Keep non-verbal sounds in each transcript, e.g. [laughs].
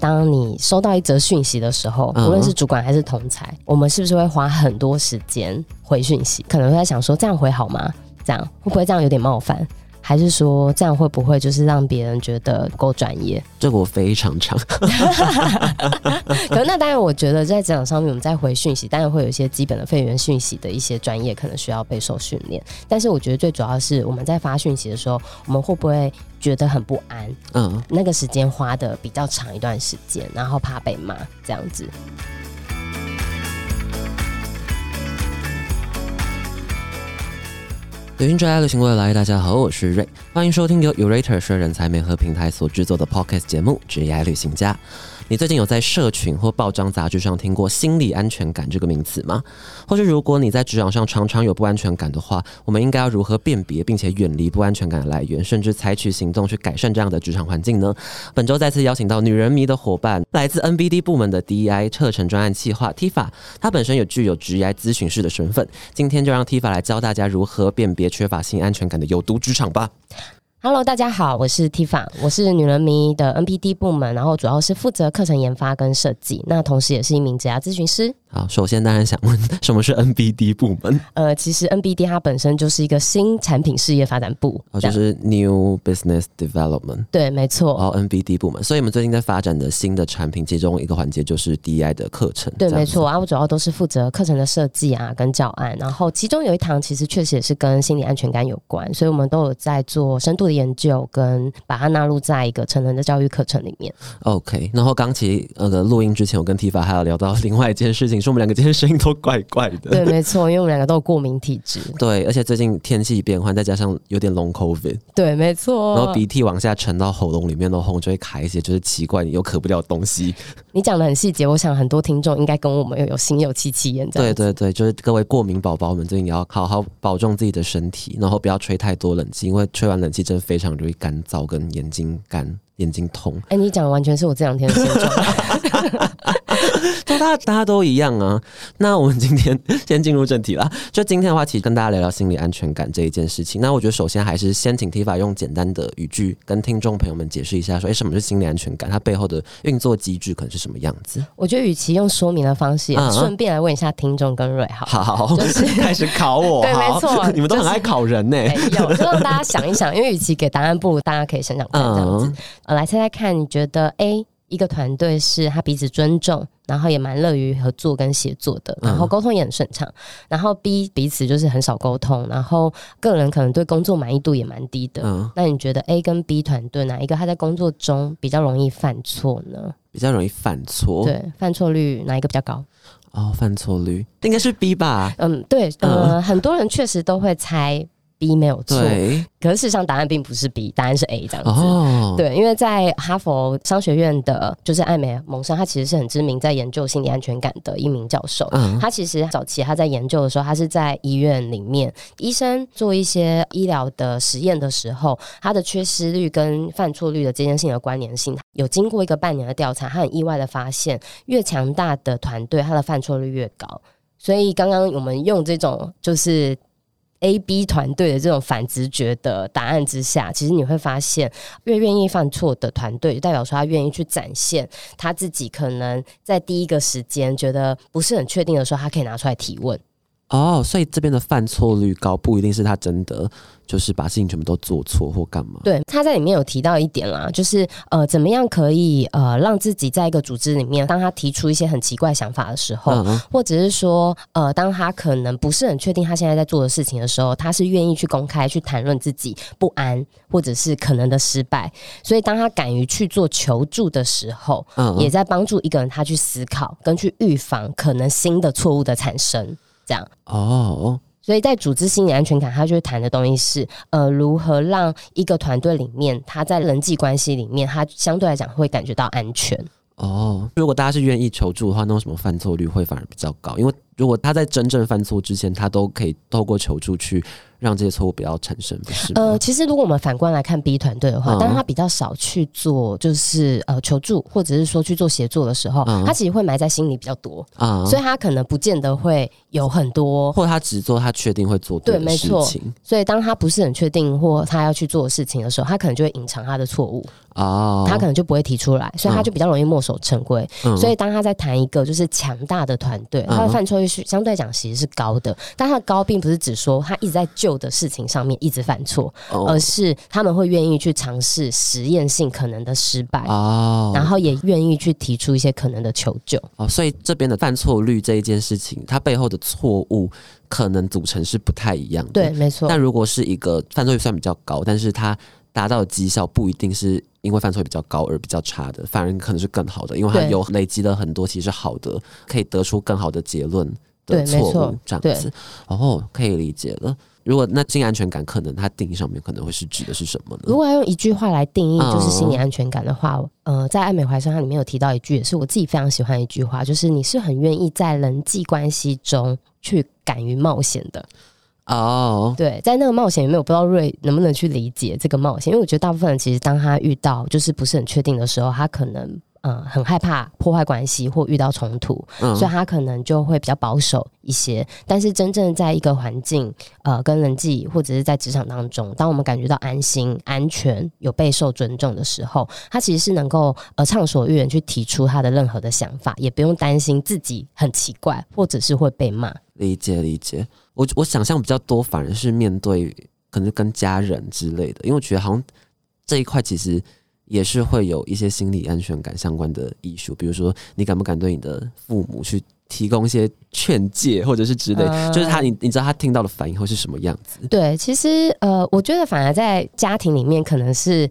当你收到一则讯息的时候，嗯无论是主管还是同才，我们是不是会花很多时间回讯息？可能会在想说，这样回好吗？这样会不会这样有点冒犯？还是说这样会不会就是让别人觉得不够专业？这个我非常常。可是那当然，我觉得在职场上面，我们在回讯息，当然会有一些基本的废员讯息的一些专业，可能需要备受训练。但是我觉得最主要是我们在发讯息的时候，我们会不会觉得很不安？嗯，那个时间花的比较长一段时间，然后怕被骂这样子。旅行者爱旅行未来，大家好，我是瑞，欢迎收听由 Urator 社人才媒合平台所制作的 Podcast 节目《职业旅行家》。你最近有在社群或报章杂志上听过心理安全感这个名词吗？或者如果你在职场上常常有不安全感的话，我们应该要如何辨别并且远离不安全感的来源，甚至采取行动去改善这样的职场环境呢？本周再次邀请到女人迷的伙伴，来自 NBD 部门的 DEI 特程专案企划 Tifa，她本身有具有职业咨询师的身份，今天就让 Tifa 来教大家如何辨别缺乏性安全感的有毒职场吧。Hello，大家好，我是 Tifa，我是女人迷的 NPD 部门，然后主要是负责课程研发跟设计，那同时也是一名职业咨询师。好，首先当然想问，[laughs] 什么是 NBD 部门？呃，其实 NBD 它本身就是一个新产品事业发展部，哦，就是 New Business Development。对，没错。哦，NBD 部门，所以我们最近在发展的新的产品，其中一个环节就是 DI 的课程。对，没错啊，我主要都是负责课程的设计啊，跟教案。然后其中有一堂其实确实也是跟心理安全感有关，所以我们都有在做深度的研究，跟把它纳入在一个成人的教育课程里面。OK，然后刚其实那个录音之前，我跟 Tifa 还有聊到另外一件事情，是我们两个今天声音都怪怪的。对，没错，因为我们两个都有过敏体质。对，而且最近天气变换，再加上有点 long COVID，对，没错。然后鼻涕往下沉到喉咙里面的红就会卡一些就是奇怪又咳不掉的东西。[laughs] 你讲的很细节，我想很多听众应该跟我们有有心有戚戚焉。对对对，就是各位过敏宝宝们，最近也要好好保重自己的身体，然后不要吹太多冷气，因为吹完冷气真的非常容易干燥跟眼睛干、眼睛痛。哎、你讲的完全是我这两天的现状。[laughs] 就大家大家都一样啊。那我们今天 [laughs] 先进入正题啦。就今天的话，其实跟大家聊聊心理安全感这一件事情。那我觉得首先还是先请 Tifa 用简单的语句跟听众朋友们解释一下，说，哎、什么是心理安全感？它背后的运作机制可能是什么样子？我觉得与其用说明的方式，嗯顺便来问一下听众跟瑞好。好，就是 [laughs] 开始考我，没错你们都很就是爱考人呢、没有，就让大家想一想，因为与其给答案，不如大家可以想想看这样子。嗯，呃，来猜猜看，你觉得 A 一个团队是他彼此尊重，然后也蛮乐于合作跟协作的，然后嗯沟通也很顺畅。然后 B 彼此就是很少沟通，然后个人可能对工作满意度也蛮低的。嗯，那你觉得 A 跟 B 团队哪一个他在工作中比较容易犯错呢？比较容易犯错。对，犯错率哪一个比较高？哦，犯错率应该是 B 吧？嗯，对，呃，很多人确实都会猜 B 没有错，可是事实上答案并不是 B，答案是 A 这样子。哦，，对，因为在哈佛商学院的，就是艾美蒙生，他其实是很知名在研究心理安全感的一名教授。嗯，他其实早期他在研究的时候，他是在医院里面，医生做一些医疗的实验的时候，他的缺失率跟犯错率的这件事情的关联性，有经过一个半年的调查，他很意外的发现，越强大的团队，他的犯错率越高。所以刚刚我们用这种就是。A、B 团队的这种反直觉的答案之下，其实你会发现，越愿意犯错的团队，代表说他愿意去展现他自己可能在第一个时间觉得不是很确定的时候，他可以拿出来提问。哦，所以这边的犯错率高，不一定是他真的就是把事情全部都做错或干嘛。对，他在里面有提到一点啦，就是呃，怎么样可以呃让自己在一个组织里面，当他提出一些很奇怪想法的时候，嗯嗯或者是说，呃，当他可能不是很确定他现在在做的事情的时候，他是愿意去公开去谈论自己不安或者是可能的失败。所以，当他敢于去做求助的时候，嗯也在帮助一个人他去思考跟去预防可能新的错误的产生。这样，哦，所以在组织心理安全感，他就会谈的东西是，呃，如何让一个团队里面，他在人际关系里面，他相对来讲会感觉到安全。哦，如果大家是愿意求助的话，那为什么犯错率会反而比较高？因为如果他在真正犯错之前，他都可以透过求助去让这些错误不要产生，不是？呃，其实如果我们反观来看 B 团队的话，嗯当他比较少去做，就是呃求助，或者是说去做协作的时候，嗯他其实会埋在心里比较多，啊，所以他可能不见得会有很多。或者他只做他确定会做的对没错事情所以当他不是很确定或他要去做的事情的时候，他可能就会隐藏他的错误，哦，他可能就不会提出来，所以他就比较容易墨守成规。嗯所以当他在谈一个就是强大的团队，他的嗯犯错率是相对来讲其实是高的，但他的高并不是指说他一直在旧的事情上面一直犯错，哦而是他们会愿意去尝试实验性可能的失败，哦，然后也愿意去提出一些可能的求救。哦，所以这边的犯错率这一件事情，它背后的错误可能组成是不太一样的。对，，没错但。如果是一个犯错率算比较高，但是它达到的绩效不一定是因为犯错率比较高而比较差的，反而可能是更好的，因为它有累积了很多其实好的，可以得出更好的结论的对没错误这样子。哦，可以理解了。如果那心理安全感，可能它定义上面可能会是指的是什么呢？如果要用一句话来定义嗯就是心理安全感的话，呃，在《爱美怀生》它里面有提到一句，也是我自己非常喜欢的一句话，就是你是很愿意在人际关系中去敢于冒险的。哦，对，在那个冒险里面，我不知道瑞能不能去理解这个冒险，因为我觉得大部分人其实当他遇到就是不是很确定的时候，他可能呃很害怕破坏关系或遇到冲突，嗯所以他可能就会比较保守一些。但是真正在一个环境呃跟人际或者是在职场当中，当我们感觉到安心、安全、有备受尊重的时候，他其实是能够呃畅所欲言去提出他的任何的想法，也不用担心自己很奇怪或者是会被骂。理解理解，我我想象比较多，反而是面对可能跟家人之类的，因为我觉得好像这一块其实也是会有一些心理安全感相关的艺术，比如说你敢不敢对你的父母去提供一些劝诫，或者是之类，嗯就是他你你知道他听到的反应会是什么样子？对，其实呃，我觉得反而在家庭里面可能是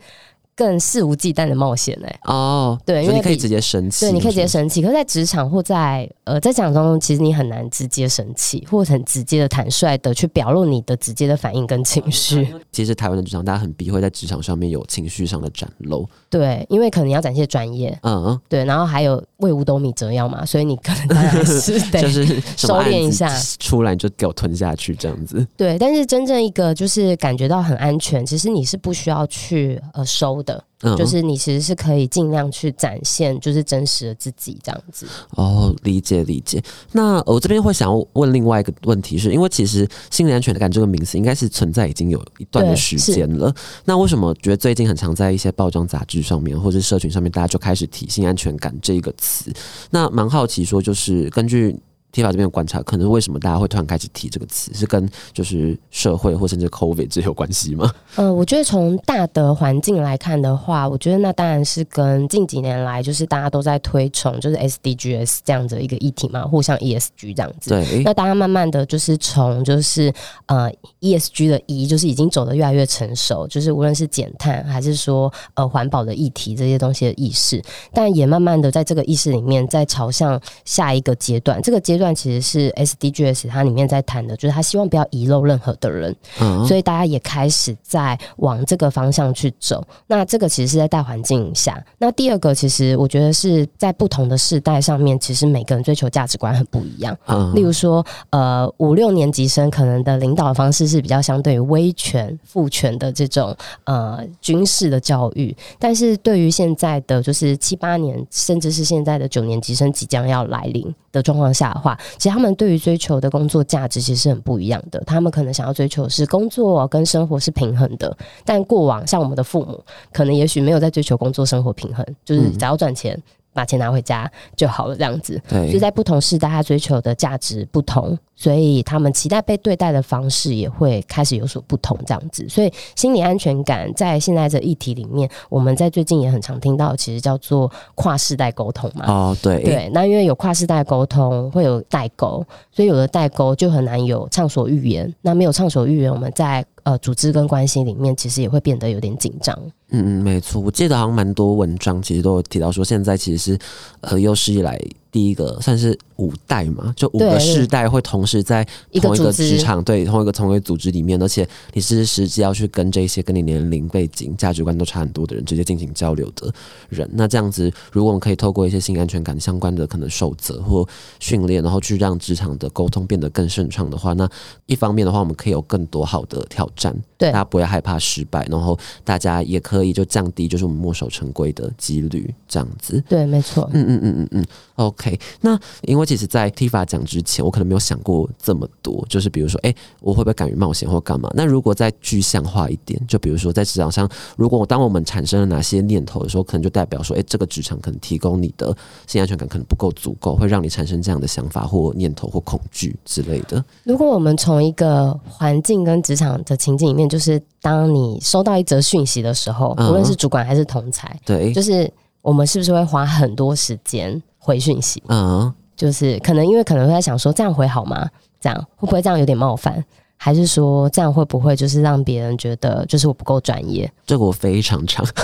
更肆无忌惮的冒险哎、哦，对因为比所以你可以直接生气，对，你可以直接生气。可是，在职场或在呃在职场中，其实你很难直接生气，或者很直接的、坦率的去表露你的直接的反应跟情绪。[laughs] 其实台湾的职场大家很避讳在职场上面有情绪上的展露，对，因为可能要展现专业，嗯，对，然后还有为五斗米折腰嘛，所以你可能当然是 [laughs] 得就是收敛一下出来你就给我吞下去这样子。对。但是真正一个就是感觉到很安全，其实你是不需要去呃收的，嗯，就是你其实是可以尽量去展现就是真实的自己这样子。哦，理解理解。那我这边会想要问另外一个问题是，因为其实心理安全感这个名词应该是存在已经有一段的时间了。那为什么觉得最近很常在一些报章杂志上面或者是社群上面，大家就开始提性安全感这一个词？那蛮好奇说，就是根据。贴法这边的观察，可能为什么大家会突然开始提这个词，是跟就是社会或甚至 COVID 这有关系吗？呃，我觉得从大的环境来看的话，我觉得那当然是跟近几年来就是大家都在推崇就是 SDGs 这样的一个议题嘛，互相 ESG 这样子。对，那大家慢慢的就是从就是呃 ESG 的 E 就是已经走得越来越成熟，就是无论是减碳还是说呃环保的议题这些东西的意识，但也慢慢的在这个意识里面在朝向下一个阶段。这个阶段其实是 SDGs 它里面在谈的，就是他希望不要遗漏任何的人，嗯，所以大家也开始在往这个方向去走。那这个其实是在大环境下。那第二个，其实我觉得是在不同的世代上面，其实每个人追求价值观很不一样。嗯例如说，呃，五六年级生可能的领导方式是比较相对于威权、父权的这种呃军事的教育，但是对于现在的就是七八年，甚至是现在的九年级生即将要来临的状况下的话，其实他们对于追求的工作价值其实是很不一样的。他们可能想要追求的是工作跟生活是平衡的，但过往像我们的父母，可能也许没有在追求工作生活平衡，就是嗯只要赚钱。把钱拿回家就好了，这样子。所以，在不同世代，他追求的价值不同，所以他们期待被对待的方式也会开始有所不同，这样子。所以心理安全感在现在这议题里面，我们在最近也很常听到，其实叫做跨世代沟通嘛。哦，对，对，那因为有跨世代沟通，会有代沟，所以有了代沟就很难有畅所欲言。那没有畅所欲言，我们在呃组织跟关系里面，其实也会变得有点紧张。嗯嗯，没错，我记得好像蛮多文章其实都有提到说，现在其实是呃有史以来第一个算是五代嘛，就五个世代会同时在同一个职场，对，同一个同一个组织里面，而且你是实际要去跟这些跟你年龄、背景、价值观都差很多的人直接进行交流的人。那这样子，如果我们可以透过一些性安全感相关的可能守则或训练，然后去让职场的沟通变得更顺畅的话，那一方面的话，我们可以有更多好的挑战，对大家不要害怕失败，然后大家也可以就降低就是我们墨守成规的几率，这样子。对，没错。嗯嗯嗯嗯嗯，OK。那因为其实，在 Tifa 讲之前，我可能没有想过这么多，就是比如说，哎、我会不会敢于冒险或干嘛？那如果再具象化一点，就比如说在职场上，如果当我们产生了哪些念头的时候，可能就代表说，哎、这个职场可能提供你的性安全感可能不够足够，会让你产生这样的想法或念头或恐惧之类的。如果我们从一个环境跟职场的情境里面，就是当你收到一则讯息的时候，嗯无论是主管还是同才，对，就是我们是不是会花很多时间回讯息？嗯，就是可能因为可能会在想说，这样回好吗？这样会不会这样有点冒犯？还是说这样会不会就是让别人觉得就是我不够专业？这个我非常常。[laughs]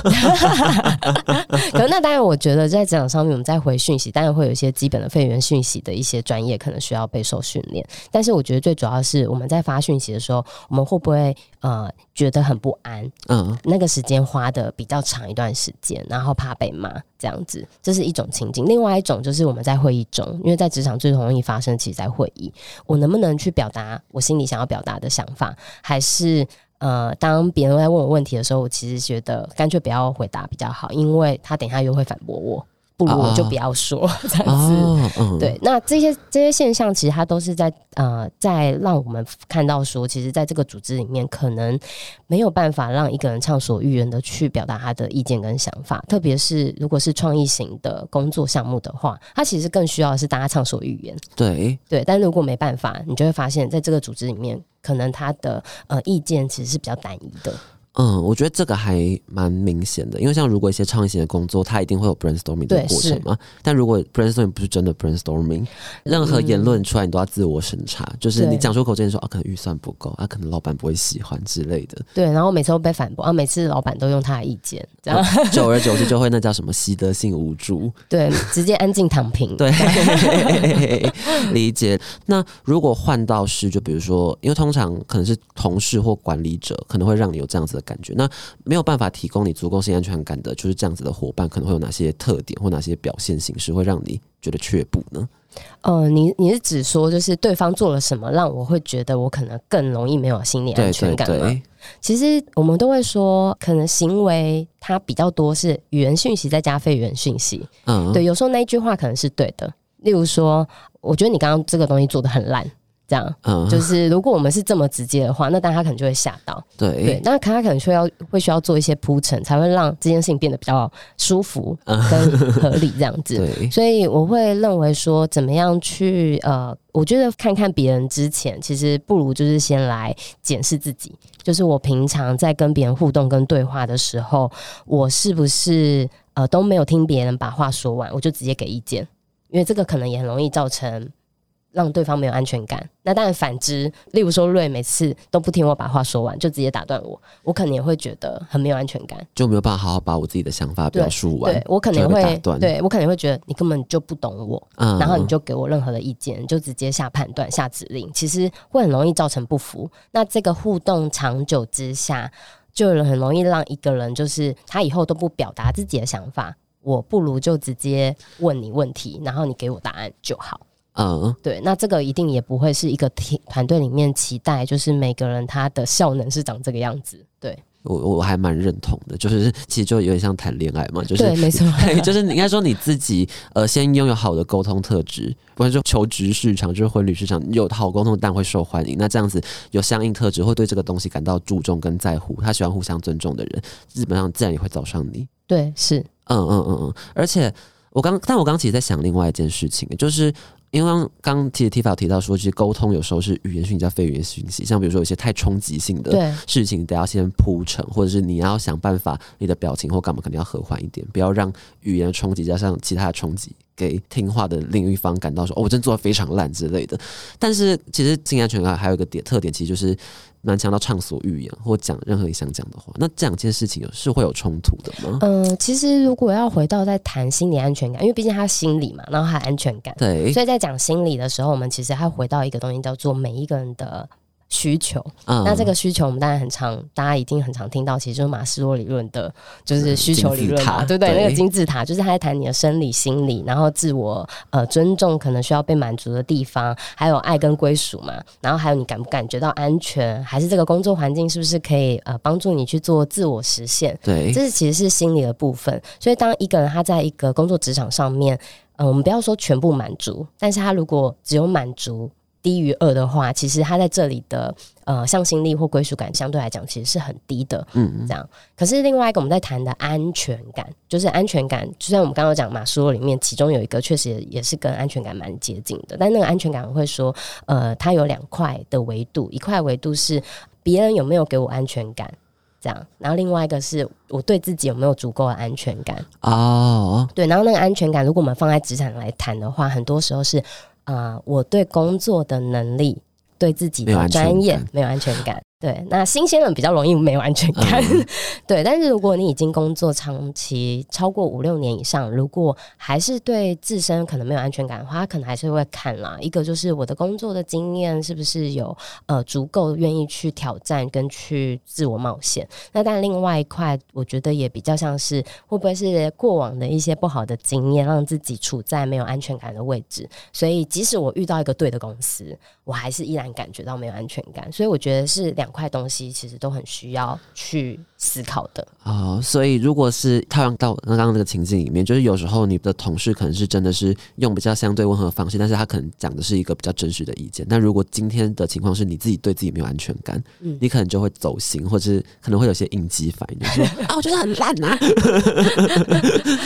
可是那当然，我觉得在职场上面，我们在回讯息，当然会有一些基本的废员讯息的一些专业可能需要备受训练。但是我觉得最主要是我们在发讯息的时候，我们会不会呃觉得很不安？嗯那个时间花的比较长一段时间，然后怕被骂这样子，这是一种情景。另外一种就是我们在会议中，因为在职场最容易发生，其实在会议，我能不能去表达我心里想要表达的想法，还是呃，当别人在问我问题的时候，我其实觉得干脆不要回答比较好，因为他等一下又会反驳我，不如我就不要说、[laughs] 这样子。对，那这些这些现象，其实它都是在呃，在让我们看到说，其实在这个组织里面，可能没有办法让一个人畅所欲言的去表达他的意见跟想法，特别是如果是创意型的工作项目的话，它其实更需要的是大家畅所欲言。对，对，但如果没办法，你就会发现在这个组织里面，可能他的呃意见其实是比较单一的。嗯，我觉得这个还蛮明显的，因为像如果一些创意型的工作，它一定会有 brainstorming 的过程嘛。但如果 brainstorming 不是真的 brainstorming，任何言论出来你都要自我审查，就是你讲出口之前说啊，可能预算不够啊，可能老板不会喜欢之类的，对，然后每次都被反驳，啊，每次老板都用他的意见，这样、久而久之 [laughs] 就会那叫什么习得性无助。对，直接安静躺平。对，理解。那如果换到是，就比如说，因为通常可能是同事或管理者，可能会让你有这样子的感觉。那没有办法提供你足够性安全感的，就是这样子的伙伴，可能会有哪些特点或哪些表现形式，会让你觉得却步呢？呃，你你是指说，就是对方做了什么，让我会觉得我可能更容易没有心理安全感吗？对，其实我们都会说，可能行为它比较多是语言讯息再加非语言讯息。嗯，对，有时候那一句话可能是对的。例如说，我觉得你刚刚这个东西做的很烂，这样嗯，就是如果我们是这么直接的话，那当然他可能就会吓到。对对，，那他可能需要会需要做一些铺陈，才会让这件事情变得比较舒服跟合理这样子。[laughs] 对，所以我会认为说，怎么样去呃，我觉得看看别人之前，其实不如就是先来检视自己，就是我平常在跟别人互动跟对话的时候，我是不是呃都没有听别人把话说完，我就直接给意见，因为这个可能也很容易造成。让对方没有安全感。那当然反之，例如说瑞每次都不听我把话说完，就直接打断我，我可能也会觉得很没有安全感。就没有办法好好把我自己的想法表述完对，我可能会对我可能会觉得你根本就不懂我，嗯然后你就给我任何的意见，你就直接下判断、下指令，其实会很容易造成不服。那这个互动长久之下，就很容易让一个人就是他以后都不表达自己的想法，我不如就直接问你问题，然后你给我答案就好。嗯，对，那这个一定也不会是一个团团队里面期待，就是每个人他的效能是长这个样子。对，我我还蛮认同的，就是其实就有点像谈恋爱嘛，就是对，没错，[laughs] 对，就是你应该说你自己呃，先拥有好的沟通特质，不然就求职市场就是婚礼市场有好沟通，但会受欢迎。那这样子有相应特质，会对这个东西感到注重跟在乎，他喜欢互相尊重的人，基本上自然也会找上你。对，是，嗯嗯嗯嗯，而且我刚，但我刚其实在想另外一件事情，就是。因为刚刚其实 Tifa 提到说，其实沟通有时候是语言讯息加非语言讯息，像比如说有些太冲击性的，事情，你得要先铺陈，或者是你要想办法，你的表情或干嘛肯定要和缓一点，不要让语言的冲击加上其他的冲击给听话的另一方感到说，哦，我真做的非常烂之类的。但是其实性安全感还有一个点特点，其实就是蛮强到畅所欲言或讲任何你想讲的话。那这两件事情有是会有冲突的吗？嗯，其实如果要回到在谈心理安全感，因为毕竟他心理嘛，然后还有安全感，对，所以在讲心理的时候，我们其实还回到一个东西，叫做每一个人的。需求，嗯那这个需求我们当然很常，大家一定很常听到，其实就是马斯洛理论的，就是需求理论嘛，对不对？对那个金字塔就是他在谈你的生理、心理，然后自我呃尊重可能需要被满足的地方，还有爱跟归属嘛，然后还有你感不感觉到安全，还是这个工作环境是不是可以呃帮助你去做自我实现？对，这是其实是心理的部分。所以当一个人他在一个工作职场上面，呃，我们不要说全部满足，但是他如果只有满足低于二的话，其实他在这里的呃向心力或归属感相对来讲其实是很低的。嗯这样，可是另外一个我们在谈的安全感，就是安全感，就像我们刚刚讲马斯洛里面，其中有一个确实也也是跟安全感蛮接近的，但那个安全感我会说，呃，它有两块的维度，一块维度是别人有没有给我安全感。这样，然后另外一个是我对自己有没有足够的安全感，哦，对，然后那个安全感，如果我们放在职场来谈的话，很多时候是，呃，我对工作的能力、对自己的专业没有安全感。对，那新鲜人比较容易没有安全感。嗯 [laughs] 对，但是如果你已经工作长期超过五六年以上，如果还是对自身可能没有安全感的话，他可能还是会看啦。一个就是我的工作的经验是不是有呃足够愿意去挑战跟去自我冒险。那但另外一块，我觉得也比较像是会不会是过往的一些不好的经验，让自己处在没有安全感的位置。所以即使我遇到一个对的公司，我还是依然感觉到没有安全感。所以我觉得是两两块东西，其实都很需要去思考的。哦，所以如果是套用到刚刚那个情境里面，就是有时候你的同事可能是真的是用比较相对温和的方式，但是他可能讲的是一个比较真实的意见。但如果今天的情况是你自己对自己没有安全感，嗯你可能就会走心，或者是可能会有些应激反应，就说啊，[laughs] 我觉得很烂啊。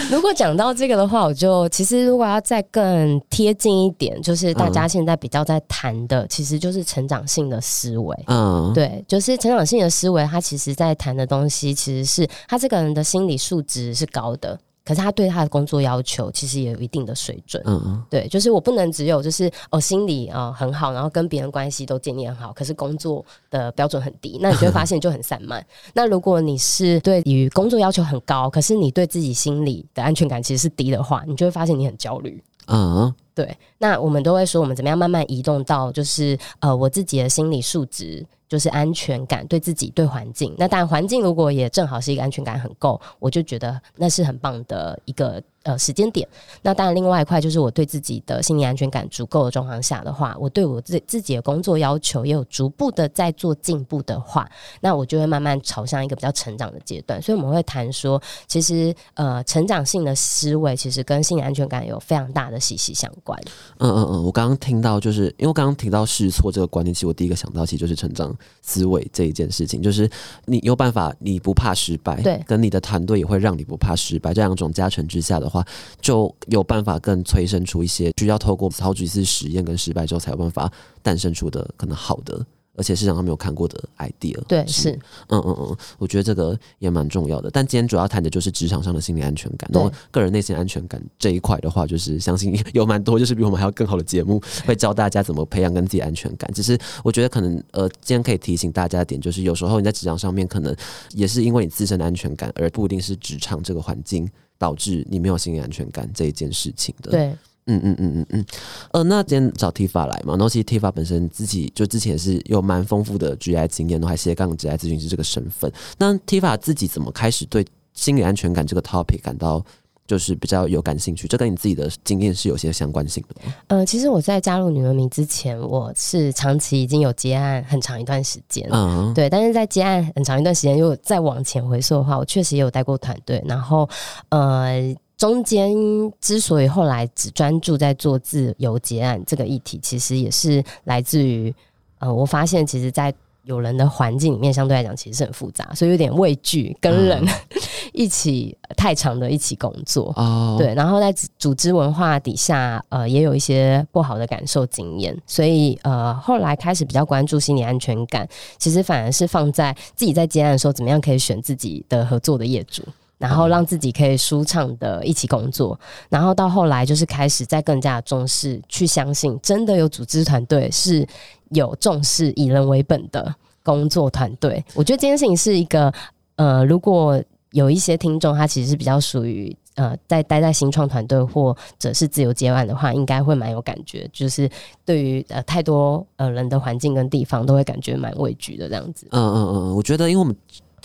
如果讲到这个的话，我就其实如果要再更贴近一点，就是大家现在比较在谈的，其实就是成长性的思维。嗯，对，就是成长性的思维，它其实在谈的东西，其实是他这个人的心理素质是高的，可是他对他的工作要求其实也有一定的水准。嗯嗯对，就是我不能只有就是哦心理啊、呃很好，然后跟别人关系都建立很好，可是工作的标准很低，那你就会发现就很散漫。[laughs] 那如果你是对于工作要求很高，可是你对自己心理的安全感其实是低的话，你就会发现你很焦虑。嗯对，那我们都会说，我们怎么样慢慢移动到，就是呃，我自己的心理素质，就是安全感，对自己、对环境。那当然，环境如果也正好是一个安全感很够，我就觉得那是很棒的一个呃时间点。那当然，另外一块就是我对自己的心理安全感足够的状况下的话，我对我自自己的工作要求也有逐步的在做进步的话，那我就会慢慢朝向一个比较成长的阶段。所以我们会谈说，其实呃，成长性的思维其实跟心理安全感有非常大的息息相关。嗯嗯嗯，我刚刚听到，就是因为我刚刚提到试错这个观念，其实我第一个想到其实就是成长思维这一件事情，就是你有办法，你不怕失败，对跟你的团队也会让你不怕失败，这两种加成之下的话，就有办法更催生出一些需要透过好几次实验跟失败之后才有办法诞生出的可能好的。而且市场上没有看过的 idea，对，是嗯嗯嗯，我觉得这个也蛮重要的。但今天主要谈的就是职场上的心理安全感，然后个人内心安全感这一块的话，就是相信有蛮多，就是比我们还要更好的节目会教大家怎么培养跟自己安全感。只是我觉得可能呃，今天可以提醒大家的点，就是有时候你在职场上面可能也是因为你自身的安全感，而不一定是职场这个环境导致你没有心理安全感这一件事情的。对。嗯嗯嗯嗯嗯，呃，那今天找 Tifa 来嘛，然后其实 Tifa 本身自己就之前是有蛮丰富的 GI 经验，然后还斜杠 GI 咨询师这个身份。那 Tifa 自己怎么开始对心理安全感这个 topic 感到就是比较有感兴趣？这跟你自己的经验是有些相关性的吗？呃，其实我在加入女文明之前，我是长期已经有接案很长一段时间。嗯，对，但是在接案很长一段时间，如果再往前回溯的话，我确实也有带过团队，然后呃，中间之所以后来只专注在做自由结案这个议题，其实也是来自于呃，我发现其实，在有人的环境里面，相对来讲其实是很复杂，所以有点畏惧跟人、[laughs] 一起太长的一起工作。哦，对，然后在组组织文化底下，呃，也有一些不好的感受经验，所以呃，后来开始比较关注心理安全感，其实反而是放在自己在接案的时候，怎么样可以选自己的合作的业主。然后让自己可以舒畅的一起工作，然后到后来就是开始在更加重视，去相信真的有组织团队是有重视以人为本的工作团队。我觉得这件事情是一个呃，如果有一些听众他其实是比较属于。呃，在待在新创团队或者是自由接案的话，应该会蛮有感觉。就是对于呃太多呃人的环境跟地方，都会感觉蛮畏惧的这样子。嗯嗯嗯，我觉得因为我们。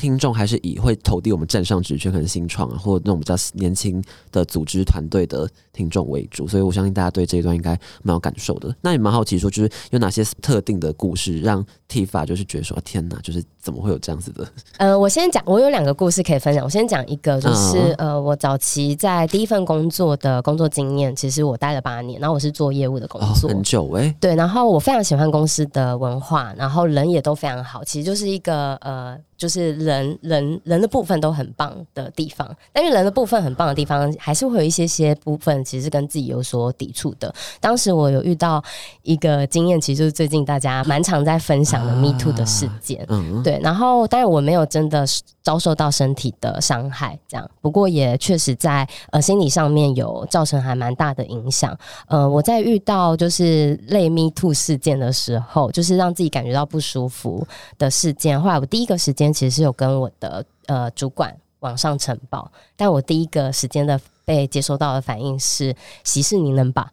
听众还是以会投递我们站上职缺，可能新创啊，或者那种比较年轻的组织团队的听众为主，所以我相信大家对这一段应该蛮有感受的。那也蛮好奇，说就是有哪些特定的故事让 Tifa 就是觉得说天哪，就是怎么会有这样子的？呃，我先讲，我有两个故事可以分享。我先讲一个，就是呃，我早期在第一份工作的工作经验，其实我待了八年，然后我是做业务的工作，很久哎。对，然后我非常喜欢公司的文化，然后人也都非常好，其实就是一个呃。就是人人人的部分都很棒的地方，但是人的部分很棒的地方，还是会有一些些部分其实跟自己有所抵触的。当时我有遇到一个经验，其实就是最近大家蛮常在分享的 “me too” 的事件嗯，对。然后，但是我没有真的遭受到身体的伤害，这样，不过也确实在呃心理上面有造成还蛮大的影响。呃，我在遇到就是类 “me too” 事件的时候，就是让自己感觉到不舒服的事件，后来我第一个时间。其实是有跟我的呃主管往上呈报，但我第一个时间的被接收到的反应是息事宁人吧？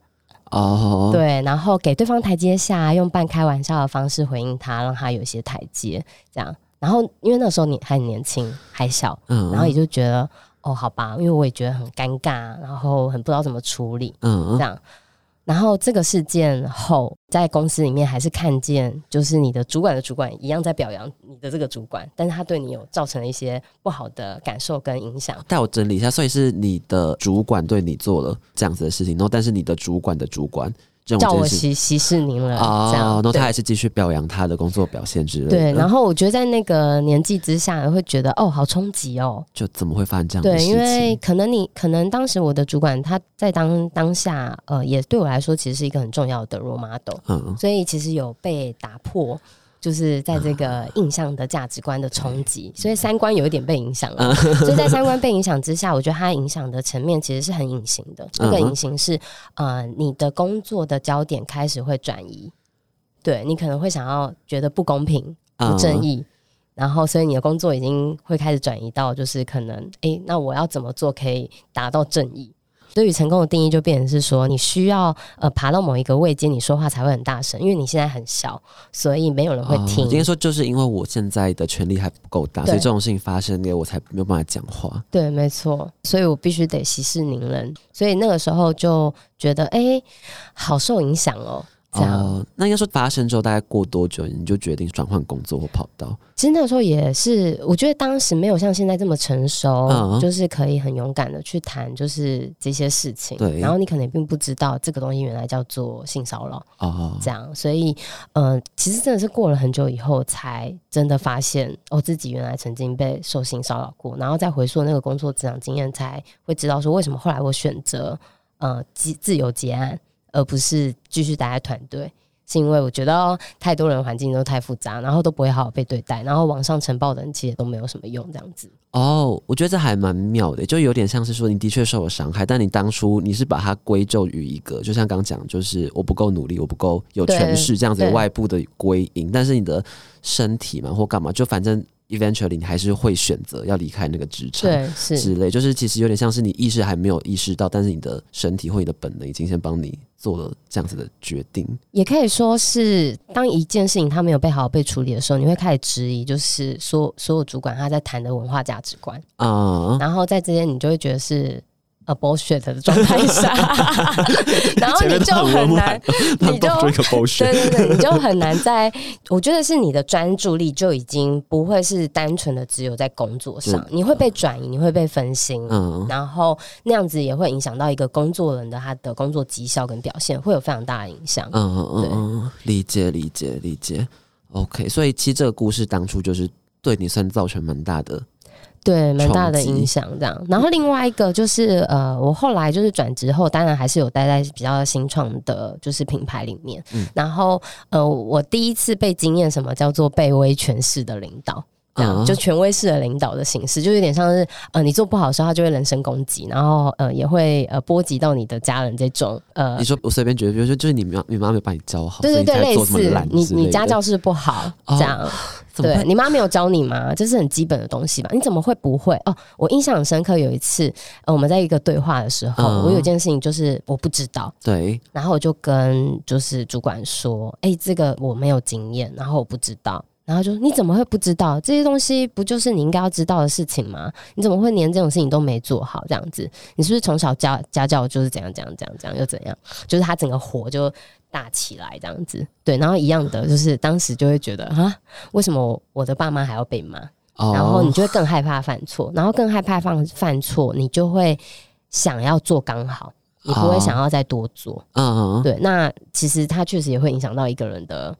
哦，对，然后给对方台阶下，用半开玩笑的方式回应他，让他有一些台阶，这样。然后因为那时候你还很年轻，还小，嗯，然后也就觉得哦，好吧，因为我也觉得很尴尬，然后很不知道怎么处理，嗯，这样。然后这个事件后，在公司里面还是看见，就是你的主管的主管一样在表扬你的这个主管，但是他对你有造成了一些不好的感受跟影响。但我整理一下，所以是你的主管对你做了这样子的事情，然后但是你的主管的主管。叫我息息事宁人这样，然后他还是继续表扬他的工作表现之类的。对，然后我觉得在那个年纪之下，会觉得哦，好冲击哦。就怎么会发生这样的事情？对，因为可能你可能当时我的主管他在当当下，呃，也对我来说其实是一个很重要的 role model，嗯，所以其实有被打破。就是在这个印象的价值观的冲击，所以三观有一点被影响了。所以在三观被影响之下，我觉得它影响的层面其实是很隐形的。这个隐形是呃，你的工作的焦点开始会转移，对你可能会想要觉得不公平、不正义，然后所以你的工作已经会开始转移到就是可能，哎，那我要怎么做可以达到正义？对于成功的定义就变成是说，你需要呃爬到某一个位阶，你说话才会很大声，因为你现在很小，所以没有人会听。应该说，就是因为我现在的权力还不够大，所以这种事情发生，我才没有办法讲话。对，没错，所以我必须得息事宁人。所以那个时候就觉得，哎，好受影响哦。哦，那应该说发生之后，大概过多久你就决定转换工作或跑道？其实那个时候也是，我觉得当时没有像现在这么成熟，就是可以很勇敢的去谈，就是这些事情。对，然后你可能并不知道这个东西原来叫做性骚扰哦，这样，所以呃，其实真的是过了很久以后，才真的发现哦，自己原来曾经被受性骚扰过，然后再回溯那个工作职场经验，才会知道说为什么后来我选择呃自自由结案。而不是继续待在团队，是因为我觉得太多人环境都太复杂，然后都不会好好被对待，然后网上呈报的人其实都没有什么用，这样子。哦，我觉得这还蛮妙的，就有点像是说你的确受了伤害，但你当初你是把它归咎于一个，就像刚讲，就是我不够努力，我不够有权势这样子外部的归因，但是你的身体嘛或干嘛，就反正。Eventually，你还是会选择要离开那个职场，对，是之类，就是其实有点像是你意识还没有意识到，但是你的身体或你的本能已经先帮你做了这样子的决定。也可以说是，当一件事情它没有被好好被处理的时候，你会开始质疑，就是所所有主管他在谈的文化价值观啊，然后在这些你就会觉得是。呃，bullshit 的状态下，[laughs] 然后你就很难，你就对对对，你就很难在。我觉得是你的专注力就已经不会是单纯的只有在工作上，你会被转移，你会被分心，嗯，然后那样子也会影响到一个工作人的他的工作绩效跟表现，会有非常大的影响。嗯嗯嗯，理解理解理解。OK，所以其实这个故事当初就是对你算造成蛮大的。对，蛮大的影响，这样。然后另外一个就是，呃，我后来就是转职后，当然还是有待在比较新创的，就是品牌里面。然后，呃，我第一次被惊艳什么叫做被威权式的领导。这样嗯就权威式的领导的形式，就有点像是呃，你做不好的时候，他就会人身攻击，然后呃，也会呃波及到你的家人这种呃你，说我随便觉得，比如说就是你妈，你妈没有把你教好，对对对，类似你你家教是不好哦这样。对你妈没有教你吗？这是很基本的东西吧？你怎么会不会？哦，我印象很深刻，有一次、呃、我们在一个对话的时候，嗯我有件事情就是我不知道，对然后我就跟就是主管说，哎、这个我没有经验，然后我不知道。然后就你怎么会不知道这些东西？不就是你应该要知道的事情吗？你怎么会连这种事情都没做好？这样子，你是不是从小家家教就是怎样怎样怎样怎样又怎样？就是他整个火就大起来这样子。对，然后一样的，就是当时就会觉得啊，为什么我我的爸妈还要被骂？哦，然后你就会更害怕犯错，然后更害怕犯犯错，你就会想要做刚好，你不会哦想要再多做。嗯，嗯，对，那其实它确实也会影响到一个人的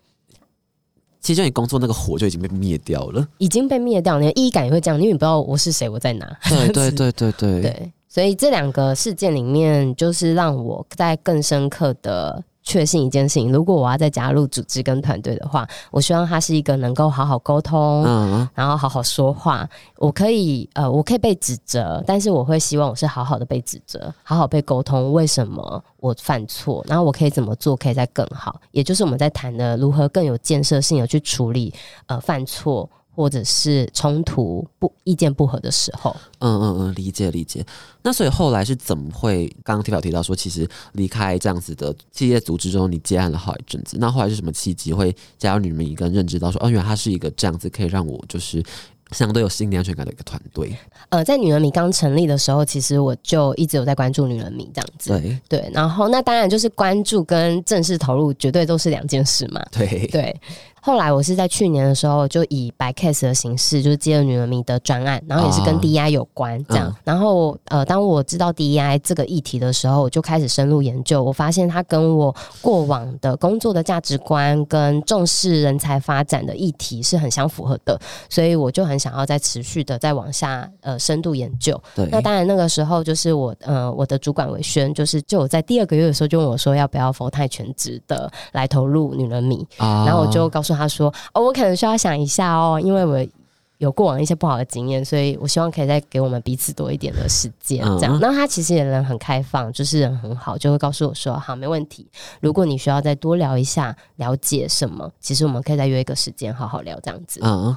其实就你工作那个火就已经被灭掉了。已经被灭掉，你的意义感也会这样，因为你不知道我是谁，我在哪。对对 [laughs] 对对对，对，所以这两个事件里面，就是让我在更深刻的确信一件事情：如果我要再加入组织跟团队的话，我希望他是一个能够好好沟通，嗯然后好好说话。我可以呃，我可以被指责，但是我会希望我是好好的被指责，好好被沟通，为什么我犯错，然后我可以怎么做，可以再更好。也就是我们在谈的如何更有建设性的去处理呃犯错。或者是冲突不意见不合的时候，嗯嗯嗯，理解理解。那所以后来是怎么会？刚刚提表提到说，其实离开这样子的企业组织中，你接案了好一阵子。那后来是什么契机会加入女人迷，跟认知到说，哦，原来它是一个这样子可以让我就是相对有心理安全感的一个团队。呃，在女人迷刚成立的时候，其实我就一直有在关注女人迷这样子。对对，然后那当然就是关注跟正式投入绝对都是两件事嘛。对对，后来我是在去年的时候就以白 case 的形式，就是接了女人迷的专案，然后也是跟哦 DEI 有关这样。嗯然后呃，当我知道 DEI 这个议题的时候，我就开始深入研究，我发现它跟我过往的工作的价值观跟重视人才发展的议题是很相符合的，所以我就很想要再持续的再往下呃深度研究。对，那当然，那个时候就是我呃，我的主管伟轩，就是就我在第二个月的时候就问我说，要不要否太全职的来投入女人迷，啊然后我就告诉他说，哦，我可能需要想一下哦，因为我。有过往一些不好的经验，所以我希望可以再给我们彼此多一点的时间，这样。嗯那他其实也人很开放，就是人很好，就会告诉我说，好，没问题。如果你需要再多聊一下，了解什么，其实我们可以再约一个时间好好聊这样子。嗯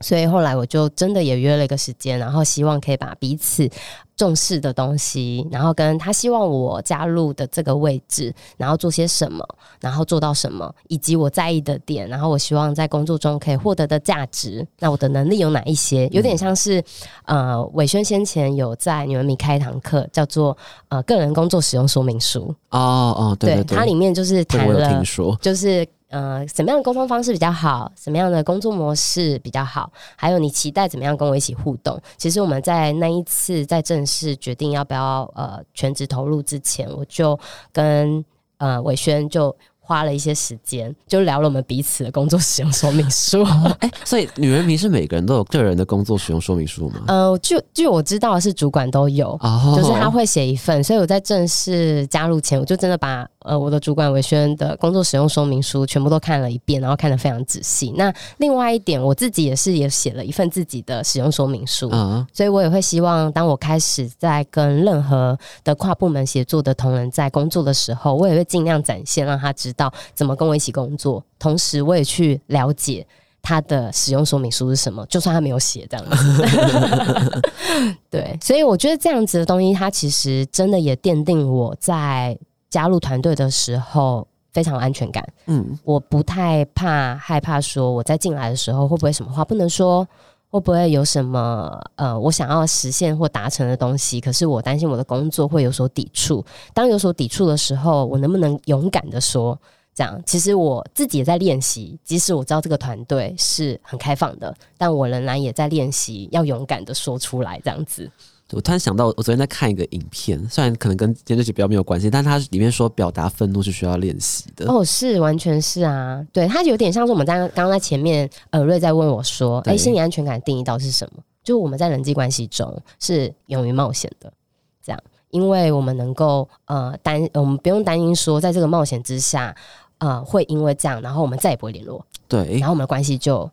所以后来我就真的也约了一个时间，然后希望可以把彼此重视的东西，然后跟他希望我加入的这个位置，然后做些什么，然后做到什么，以及我在意的点，然后我希望在工作中可以获得的价值，那我的能力有哪一些？有点像是呃，伟轩先前有在你们米开一堂课，叫做呃个人工作使用说明书，哦哦，对对对，它里面就是谈了。说。就是呃，什么样的沟通方式比较好，什么样的工作模式比较好，还有你期待怎么样跟我一起互动。其实我们在那一次在正式决定要不要呃全职投入之前，我就跟呃伟轩就。花了一些时间，就聊了我们彼此的工作使用说明书。哎、[laughs] 所以女人迷是每个人都有个人的工作使用说明书吗？呃，就据我知道是主管都有，哦，就是他会写一份，所以我在正式加入前，我就真的把呃我的主管维轩的工作使用说明书全部都看了一遍，然后看得非常仔细。那另外一点，我自己也是也写了一份自己的使用说明书。嗯所以我也会希望，当我开始在跟任何的跨部门协作的同仁在工作的时候，我也会尽量展现，让他知道怎么跟我一起工作。同时，我也去了解他的使用说明书是什么，[laughs] 就算他没有写这样子。[laughs] 对，所以我觉得这样子的东西，它其实真的也奠定我在加入团队的时候非常有安全感。嗯我不太怕害怕说我在进来的时候会不会什么话不能说，会不会有什么呃我想要实现或达成的东西，可是我担心我的工作会有所抵触。当有所抵触的时候，我能不能勇敢的说？这样，其实我自己也在练习，即使我知道这个团队是很开放的，但我仍然也在练习要勇敢的说出来，这样子。我突然想到，我昨天在看一个影片，虽然可能跟今天这集比较没有关系，但它里面说表达愤怒是需要练习的。哦，是，完全是啊，对，它有点像是我们在刚刚在前面，呃，瑞在问我说，对哎，心理安全感的定义到底是什么？就我们在人际关系中是勇于冒险的，这样，因为我们能够呃担，我们不用担心说，在这个冒险之下，呃，会因为这样，然后我们再也不会联络，对然，后我们的关系就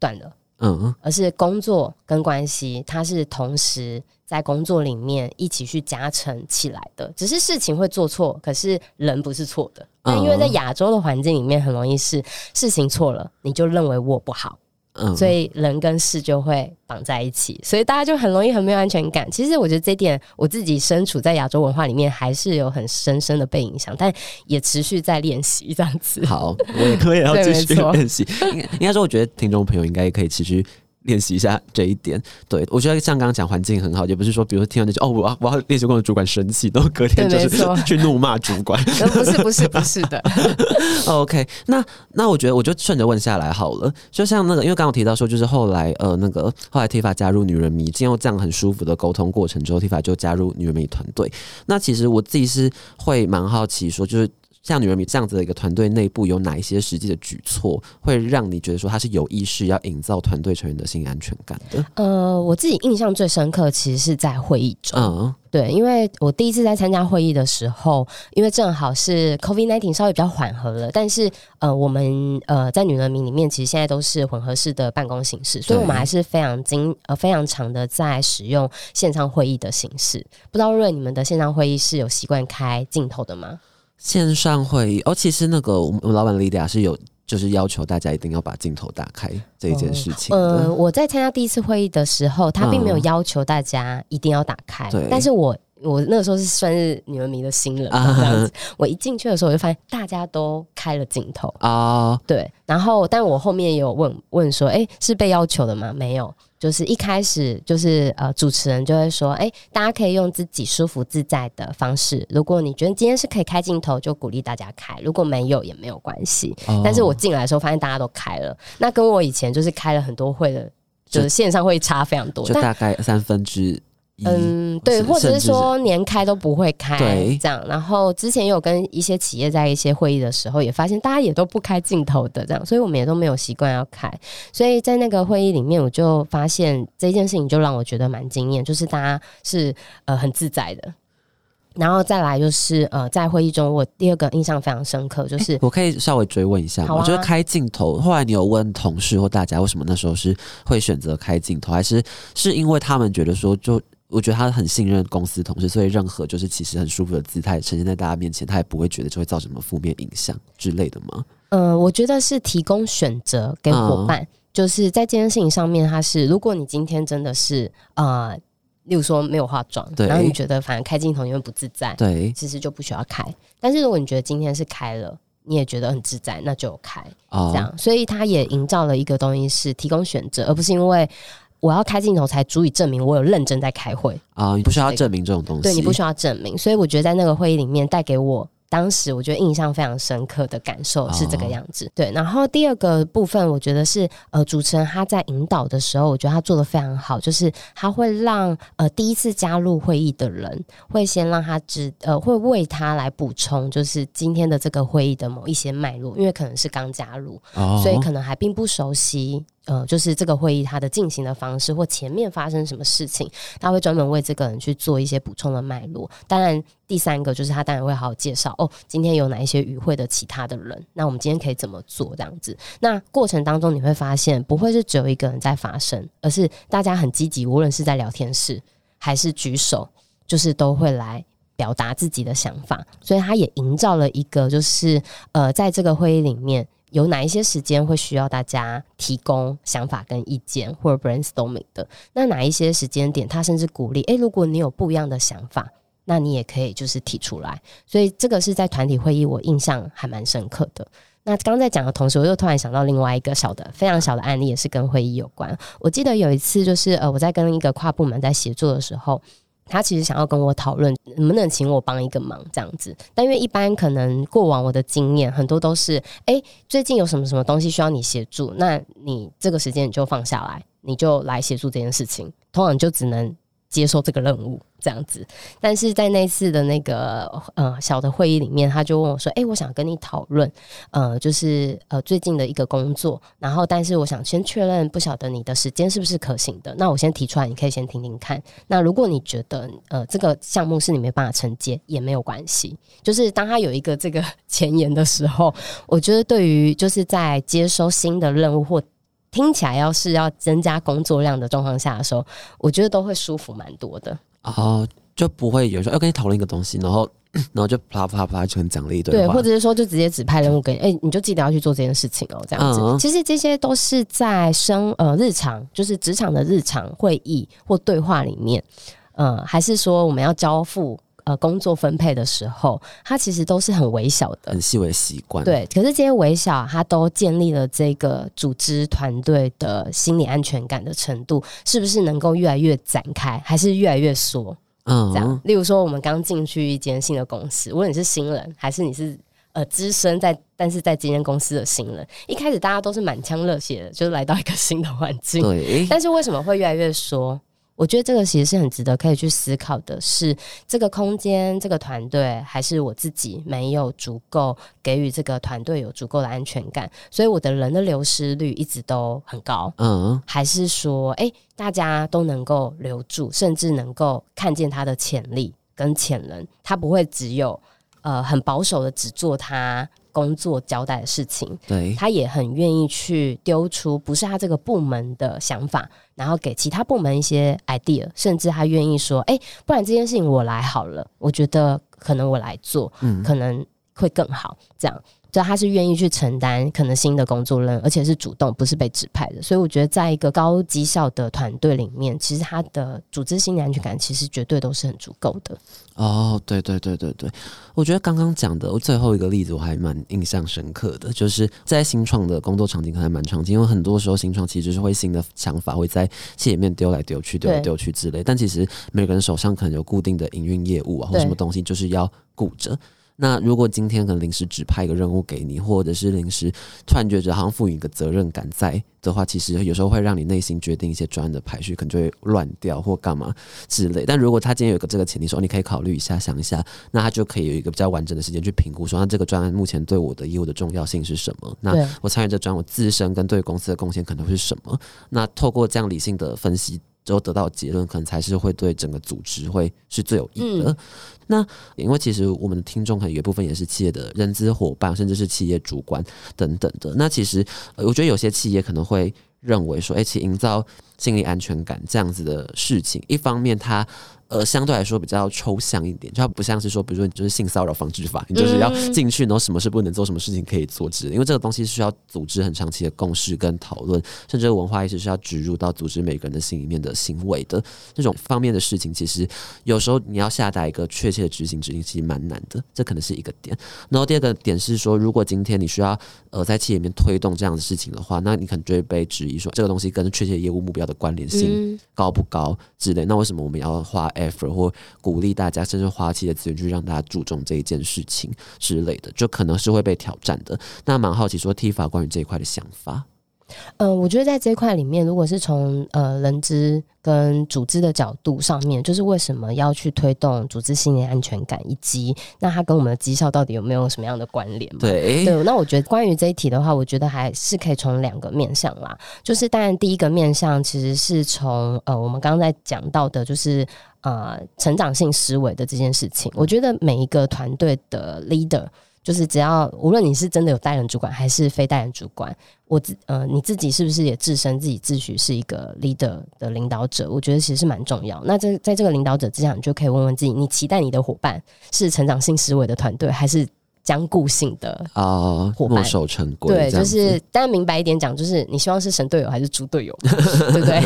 断了。嗯而是工作跟关系，它是同时在工作里面一起去加成起来的。只是事情会做错，可是人不是错的。但因为在亚洲的环境里面，很容易是事情错了，你就认为我不好，嗯，所以人跟事就会绑在一起，所以大家就很容易很没有安全感。其实我觉得这点我自己身处在亚洲文化里面，还是有很深深的被影响，但也持续在练习这样子。好，我也我也要 [laughs] 继续练习。应该应该说，我觉得听众朋友应该也可以持续。练习一下这一点，对我觉得像刚刚讲环境很好，也不是说，比如说听完就哦，我要我要练习过的主管生气，然后隔天就是 [laughs] 去怒骂主管。[laughs] 呃不是不是不是的，[laughs] OK，那那我觉得我就顺着问下来好了。就像那个，因为刚刚提到说，就是后来呃那个后来 Tifa 加入女人迷，经过这样很舒服的沟通过程之后，Tifa 就加入女人迷团队。那其实我自己是会蛮好奇说，就是。像女人迷这样子的一个团队内部有哪一些实际的举措，会让你觉得说他是有意识要营造团队成员的心理安全感的？呃，我自己印象最深刻，其实是在会议中。嗯对，因为我第一次在参加会议的时候，因为正好是 COVID nineteen 稍微比较缓和了，但是呃，我们呃在女人民里面，其实现在都是混合式的办公形式，所以我们还是非常经呃非常长的在使用线上会议的形式。不知道瑞你们的线上会议是有习惯开镜头的吗？线上会议哦，其实那个我们老板 Lydia 是有就是要求大家一定要把镜头打开这一件事情的。呃，我在参加第一次会议的时候，他并没有嗯要求大家一定要打开，对但是我。我那个时候是算是女人迷的新人啊，这样子。我一进去的时候，我就发现大家都开了镜头，啊、对。然后，但我后面也有问问说，哎，是被要求的吗？没有，就是一开始就是呃，主持人就会说，哎，大家可以用自己舒服自在的方式。如果你觉得今天是可以开镜头，就鼓励大家开；如果没有，也没有关系。哦但是我进来的时候发现大家都开了，那跟我以前就是开了很多会的，就是线上会差非常多。但就大概三分之一。嗯，对，或者是说连开都不会开，对这样。然后之前有跟一些企业在一些会议的时候，也发现大家也都不开镜头的，这样，所以我们也都没有习惯要开。所以在那个会议里面，我就发现这件事情就让我觉得蛮惊艳，就是大家是呃很自在的。然后再来就是呃，在会议中，我第二个印象非常深刻，就是我可以稍微追问一下吗？啊我觉得开镜头，后来你有问同事或大家为什么那时候是会选择开镜头，还是是因为他们觉得说就。我觉得他很信任公司同事，所以任何就是其实很舒服的姿态呈现在大家面前，他也不会觉得就会造成什么负面影响之类的吗？呃，我觉得是提供选择给伙伴，就是在这件事情上面，他是如果你今天真的是呃，例如说没有化妆，然后你觉得反正开镜头因为不自在，对，其实就不需要开。但是如果你觉得今天是开了，你也觉得很自在，那就有开哦这样。所以它也营造了一个东西是提供选择，而不是因为我要开镜头才足以证明我有认真在开会。啊、你不需要证明这种东西，对你不需要证明，所以我觉得在那个会议里面带给我。当时我觉得印象非常深刻的感受是这个样子，对。然后第二个部分，我觉得是呃，主持人他在引导的时候，我觉得他做的非常好，就是他会让呃第一次加入会议的人，会先让他知呃，会为他来补充，就是今天的这个会议的某一些脉络，因为可能是刚加入，哦，所以可能还并不熟悉，呃，就是这个会议它的进行的方式或前面发生什么事情，他会专门为这个人去做一些补充的脉络。当然，第三个就是他当然会好好介绍哦，今天有哪一些与会的其他的人，那我们今天可以怎么做这样子。那过程当中你会发现，不会是只有一个人在发声，而是大家很积极，无论是在聊天室还是举手，就是都会来。表达自己的想法，所以他也营造了一个，就是呃，在这个会议里面，有哪一些时间会需要大家提供想法跟意见或者 brainstorming 的？那哪一些时间点，他甚至鼓励，诶，如果你有不一样的想法，那你也可以就是提出来。所以这个是在团体会议，我印象还蛮深刻的。那刚在讲的同时，我又突然想到另外一个小的、非常小的案例，也是跟会议有关。我记得有一次，就是呃，我在跟一个跨部门在协作的时候。他其实想要跟我讨论能不能请我帮一个忙这样子，但因为一般可能过往我的经验很多都是，诶，最近有什么什么东西需要你协助，那你这个时间你就放下来，你就来协助这件事情，通常就只能接受这个任务这样子。但是在那次的那个呃小的会议里面，他就问我说：“诶，我想跟你讨论，呃，就是呃最近的一个工作，然后但是我想先确认，不晓得你的时间是不是可行的？那我先提出来，你可以先听听看。那如果你觉得呃这个项目是你没办法承接，也没有关系。就是当他有一个这个 [laughs] 前言的时候，我觉得对于就是在接收新的任务或听起来要是要增加工作量的状况下的时候，我觉得都会舒服蛮多的。哦，就不会有人说要跟你讨论一个东西，然后 [coughs] 然后就啪啪啪就很奖励一堆对，话或者是说就直接指派任务给你，哎、你就记得要去做这件事情哦，这样子。嗯其实这些都是在生呃日常，就是职场的日常会议或对话里面，呃，还是说我们要交付呃工作分配的时候，它其实都是很微小的很。细微的习惯。，对，可是这些微小，它都建立了这个组织团队的心理安全感的程度，是不是能够越来越展开，还是越来越缩？嗯这样嗯，，例如说，我们刚进去一间新的公司，无论你是新人还是你是呃资深在，但是在今天公司的新人，一开始大家都是满腔热血的，就是来到一个新的环境。对，但是为什么会越来越缩？我觉得这个其实是很值得可以去思考的是，这个空间、这个团队，还是我自己没有足够给予这个团队有足够的安全感，所以我的人的流失率一直都很高。嗯，还是说，哎、大家都能够留住，甚至能够看见他的潜力跟潜能，他不会只有呃很保守的只做他工作交代的事情，对，他也很愿意去丢出不是他这个部门的想法，然后给其他部门一些 idea，甚至他愿意说，哎、不然这件事情我来好了，我觉得可能我来做，嗯，可能会更好，这样。就他是愿意去承担可能新的工作任务，而且是主动，不是被指派的。所以我觉得，在一个高绩效的团队里面，其实他的组织心理安全感其实绝对都是很足够的。哦，对对对对对，我觉得刚刚讲的最后一个例子我还蛮印象深刻的，就是在新创的工作场景可能还蛮常见，因为很多时候新创其实就是会新的想法会在企业里面丢来丢去、丢来丢去之类，但其实每个人手上可能有固定的营运业务啊，或对什么东西就是要顾着。那如果今天可能临时指派一个任务给你，或者是临时突然觉得好像赋予一个责任感在的话，其实有时候会让你内心决定一些专案的排序，可能就会乱掉或干嘛之类。但如果他今天有个这个前提说，你可以考虑一下、想一下，那他就可以有一个比较完整的时间去评估说，那这个专案目前对我的业务的重要性是什么？那我参与这专案，我自身跟对公司的贡献可能会是什么？那透过这样理性的分析。之后得到结论，可能才是会对整个组织会是最有益的。嗯那因为其实我们的听众可能有一部分也是企业的人资伙伴，甚至是企业主管等等的。那其实、呃我觉得有些企业可能会认为说，哎、其营造心理安全感这样子的事情，一方面它呃相对来说比较抽象一点，就它不像是说，比如说你就是性骚扰防治法，你就是要进去，然后什么事不能做，什么事情可以做之类。因为这个东西需要组织很长期的共识跟讨论，甚至文化意识是要植入到组织每个人的心里面的行为的这种方面的事情，其实有时候你要下达一个确切的执行指令，其实蛮难的，这可能是一个点。然后第二个点是说，如果今天你需要呃在企业里面推动这样的事情的话，那你可能就会被质疑说这个东西跟确切业务目标的关联性嗯，高不高之类。那为什么我们要花 effort 或鼓励大家，甚至花企业资源去让大家注重这一件事情之类的，就可能是会被挑战的。那蛮好奇说 T 法关于这一块的想法。呃，我觉得在这一块里面，如果是从呃人资跟组织的角度上面，就是为什么要去推动组织心理安全感，以及那它跟我们的绩效到底有没有什么样的关联？对，对，那我觉得关于这一题的话，我觉得还是可以从两个面向啦。就是当然第一个面向其实是从呃我们刚刚在讲到的，就是呃成长性思维的这件事情。我觉得每一个团队的 leader。就是只要无论你是真的有带人主管还是非带人主管，我自呃你自己是不是也自身自己自诩是一个 leader 的领导者？我觉得其实是蛮重要。那这在这个领导者之下，你就可以问问自己：你期待你的伙伴是成长性思维的团队，还是僵固性的啊，伙伴墨守成规，对，就是当然明白一点讲，就是你希望是神队友还是猪队友，[laughs] 对不对？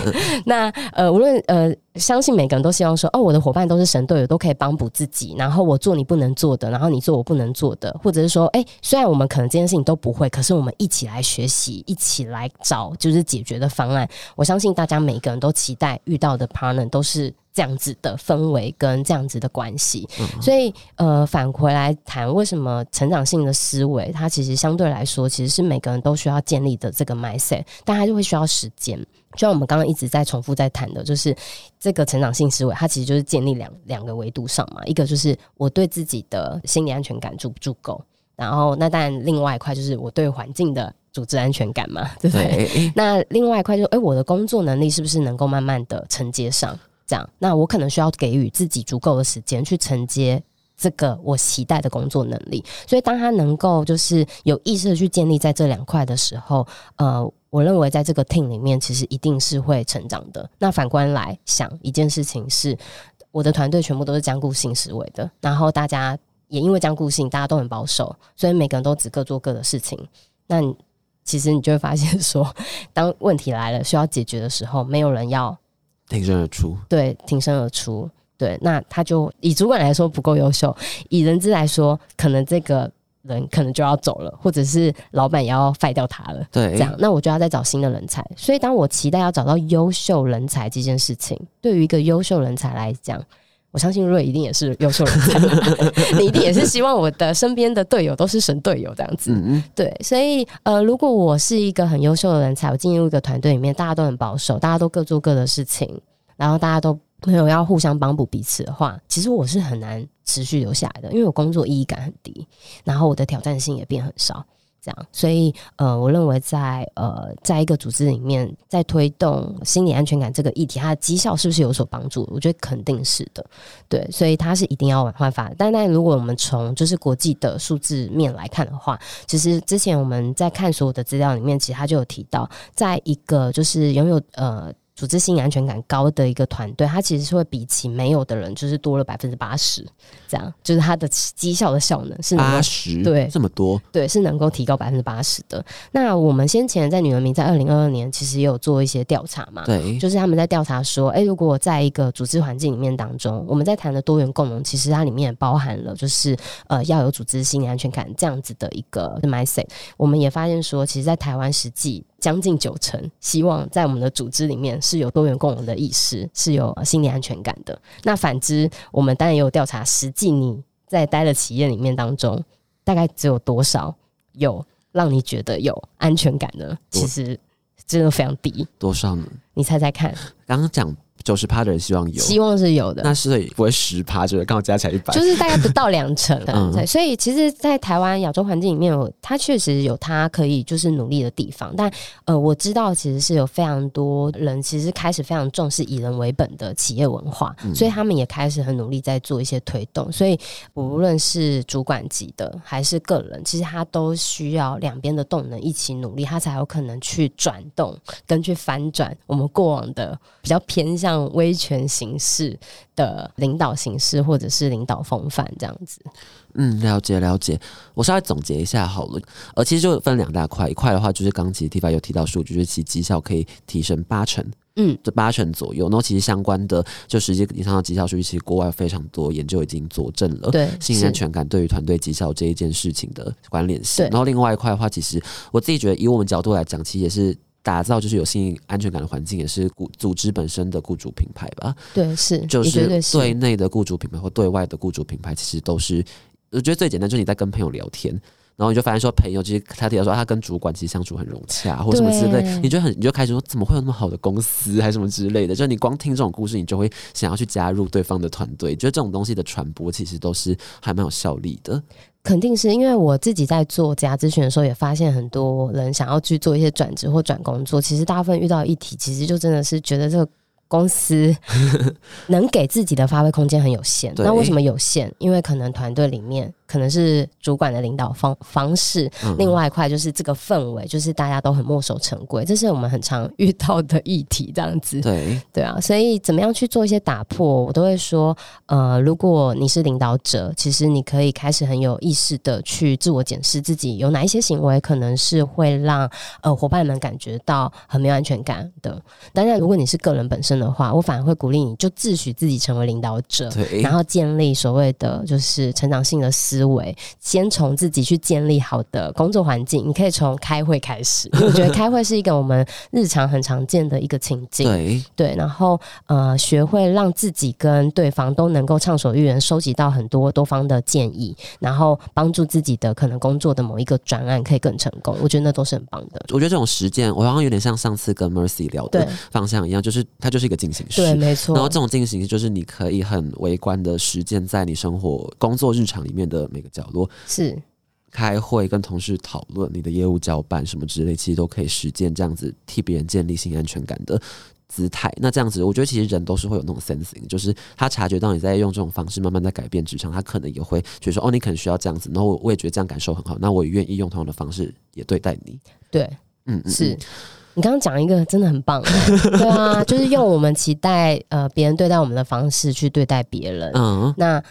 那呃，无论呃，相信每个人都希望说，哦，我的伙伴都是神队友，都可以帮补自己，然后我做你不能做的，然后你做我不能做的，或者是说，哎，虽然我们可能这件事情都不会，可是我们一起来学习，一起来找就是解决的方案。我相信大家每个人都期待遇到的 partner 都是。这样子的氛围跟这样子的关系，所以呃，返回来谈为什么成长性的思维，它其实相对来说，其实是每个人都需要建立的这个 mindset，但它就会需要时间。就像我们刚刚一直在重复在谈的，就是这个成长性思维，它其实就是建立两两个维度上嘛，一个就是我对自己的心理安全感足不足够，然后那当然另外一块就是我对环境的组织安全感嘛，对不对？对，那另外一块就是，哎、我的工作能力是不是能够慢慢的承接上？这样，那我可能需要给予自己足够的时间去承接这个我期待的工作能力。所以，当他能够就是有意识的去建立在这两块的时候，呃。我认为在这个 team 里面，其实一定是会成长的。那反观来想，一件事情是，我的团队全部都是僵固性思维的，然后大家也因为僵固性，大家都很保守，所以每个人都只各做各的事情。那其实你就会发现说，[laughs] 当问题来了需要解决的时候，没有人要挺身而出，对，挺身而出。对，那他就以主管来说不够优秀，以人资来说，可能这个人可能就要走了，或者是老板也要废掉他了。对，这样，那我就要再找新的人才。所以，当我期待要找到优秀人才这件事情，对于一个优秀人才来讲，我相信瑞一定也是优秀人才，[laughs] 你一定也是希望我的身边的队友都是神队友这样子。对，所以呃，如果我是一个很优秀的人才，我进入一个团队里面，大家都很保守，大家都各做各的事情，然后大家都。没有要互相帮补彼此的话，其实我是很难持续留下来的，因为我工作意义感很低，然后我的挑战性也变很少，这样，所以呃，我认为在呃，在一个组织里面，在推动心理安全感这个议题，它的绩效是不是有所帮助？我觉得肯定是的，对，所以它是一定要往换法。但但如果我们从就是国际的数字面来看的话，其实之前我们在看所有的资料里面，其实它就有提到，在一个就是拥有呃。组织心理安全感高的一个团队，它其实是会比起没有的人，就是多了百分之八十，这样就是它的绩效的效能是八十，对，这么多，对，是能够提高百分之八十的。那我们先前在女人民在二零二二年其实也有做一些调查嘛，对，就是他们在调查说，哎，如果在一个组织环境里面当中，我们在谈的多元共融，其实它里面包含了就是呃要有组织心理安全感这样子的一个 mindset。我们也发现说，其实，在台湾实际。将近九成希望在我们的组织里面是有多元共融的意识，是有心理安全感的。那反之，我们当然也有调查，实际你在待的企业里面当中，大概只有多少有让你觉得有安全感呢？其实真的非常低。多少呢？你猜猜看。刚刚讲。九十趴的人希望有，希望是有的。那是不会十趴，就是刚好加起来一百，就是大概不到两成。[laughs] 对，所以其实，在台湾亚洲环境里面，它确实有它可以就是努力的地方。但呃，我知道其实是有非常多人其实开始非常重视以人为本的企业文化，所以他们也开始很努力在做一些推动。所以无论是主管级的还是个人，其实他都需要两边的动能一起努力，他才有可能去转动跟去反转我们过往的比较偏向。威权形式的领导形式，或者是领导风范这样子。嗯，了解了解。我稍微总结一下好了。呃，其实就分两大块，一块的话就是刚其实 T 发有提到数据，就是其绩效可以提升八成，嗯，这八成左右。然后其实相关的就实际以上的绩效数据，其实国外非常多研究已经佐证了，对，信任安全感对于团队绩效这一件事情的关联性。然后另外一块的话，其实我自己觉得，以我们角度来讲，其实也是。打造就是有心理安全感的环境，也是雇组织本身的雇主品牌吧？对，是，就是对内的雇主品牌或对外的雇主品牌，其实都是我觉得最简单，就是你在跟朋友聊天，然后你就发现说，朋友其实他提到说他跟主管其实相处很融洽，或什么之类，你就很你就开始说，怎么会有那么好的公司，还是什么之类的？就你光听这种故事，你就会想要去加入对方的团队。觉得这种东西的传播，其实都是还蛮有效力的。肯定是因为我自己在做家咨询的时候，也发现很多人想要去做一些转职或转工作，其实大部分遇到议题，其实就真的是觉得这个公司 [laughs] 能给自己的发挥空间很有限。那为什么有限？因为可能团队里面。可能是主管的领导方方式，另外一块就是这个氛围，就是大家都很墨守成规，这是我们很常遇到的议题。这样子，对对啊，所以怎么样去做一些打破，我都会说，呃，如果你是领导者，其实你可以开始很有意识的去自我检视自己有哪一些行为，可能是会让呃伙伴们感觉到很没有安全感的。当然，如果你是个人本身的话，我反而会鼓励你就自诩自己成为领导者，然后建立所谓的就是成长性的思。思维先从自己去建立好的工作环境，你可以从开会开始。我觉得开会是一个我们日常很常见的一个情境，对对。然后呃，学会让自己跟对方都能够畅所欲言，收集到很多多方的建议，然后帮助自己的可能工作的某一个专案可以更成功。我觉得那都是很棒的。我觉得这种实践，我好像有点像上次跟 Mercy 聊的方向一样，就是它就是一个进行式，对，没错。然后这种进行式就是你可以很微观的实践在你生活、工作日常里面的。每个角落是开会跟同事讨论你的业务交办什么之类，其实都可以实践这样子替别人建立性安全感的姿态。那这样子，我觉得其实人都是会有那种 sensing，就是他察觉到你在用这种方式慢慢在改变职场，他可能也会觉得说，哦，你可能需要这样子。然后我我也觉得这样感受很好，那我也愿意用同样的方式也对待你。对，嗯，是。你刚刚讲一个真的很棒，[laughs] 对啊，就是用我们期待呃别人对待我们的方式去对待别人，嗯，那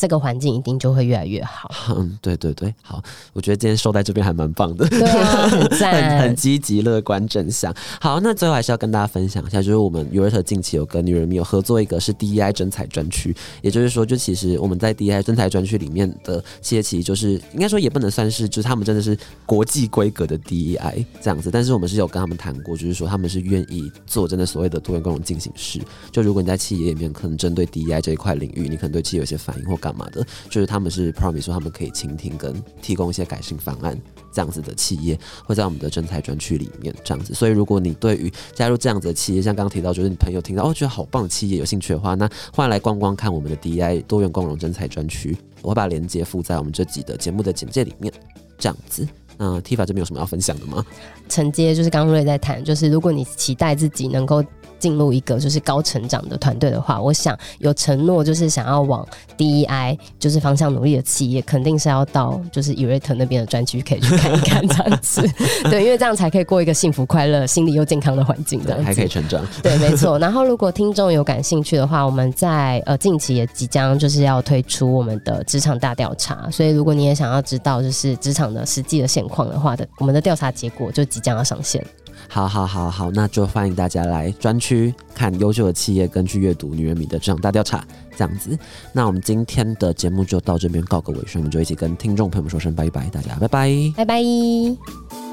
这个环境一定就会越来越好。嗯，对对对，好，我觉得今天收在这边还蛮棒的。对啊，很 [laughs] 很很。积极、乐观、正向。好，那最后还是要跟大家分享一下，就是我们 u r t 近期有跟女人迷有合作一个是 DEI 真才专区，也就是说，就其实我们在 DEI 真才专区里面的企业，其实就是应该说也不能算是，就是他们真的是国际规格的 DEI 这样子，但是我们是有跟他们谈过，就是说他们是愿意做真的所谓的多元共融进行式。就如果你在企业里面可能针对 DEI 这一块领域，你可能对企业有些反应或干嘛的，就是他们是 promise 说他们可以倾听跟提供一些改进方案。这样子的企业会在我们的真才专区里面这样子，所以如果你对于加入这样子的企业，像刚刚提到，就是你朋友听到哦觉得好棒的企业有兴趣的话，那欢迎来逛逛看我们的 DI 多元共融真才专区，我会把链接附在我们这集的节目的简介里面，这样子。那 Tifa 这边有什么要分享的吗？承接就是刚刚瑞在谈，就是如果你期待自己能够进入一个就是高成长的团队的话，我想有承诺就是想要往 DEI 就是方向努力的企业，肯定是要到就是 e r a t 那边的专区可以去看一看这样子，[laughs] 对，因为这样才可以过一个幸福快乐、心理又健康的环境这样子。还可以成长。对，没错。然后，如果听众有感兴趣的话，我们在呃近期也即将就是要推出我们的职场大调查，所以如果你也想要知道就是职场的实际的现况的话的，我们的调查结果就即将要上线。好好好好，那就欢迎大家来专区看优秀的企业，跟去阅读女人迷的这场大调查，这样子。那我们今天的节目就到这边告个尾声，我们就一起跟听众朋友们说声拜拜，大家拜拜。拜拜。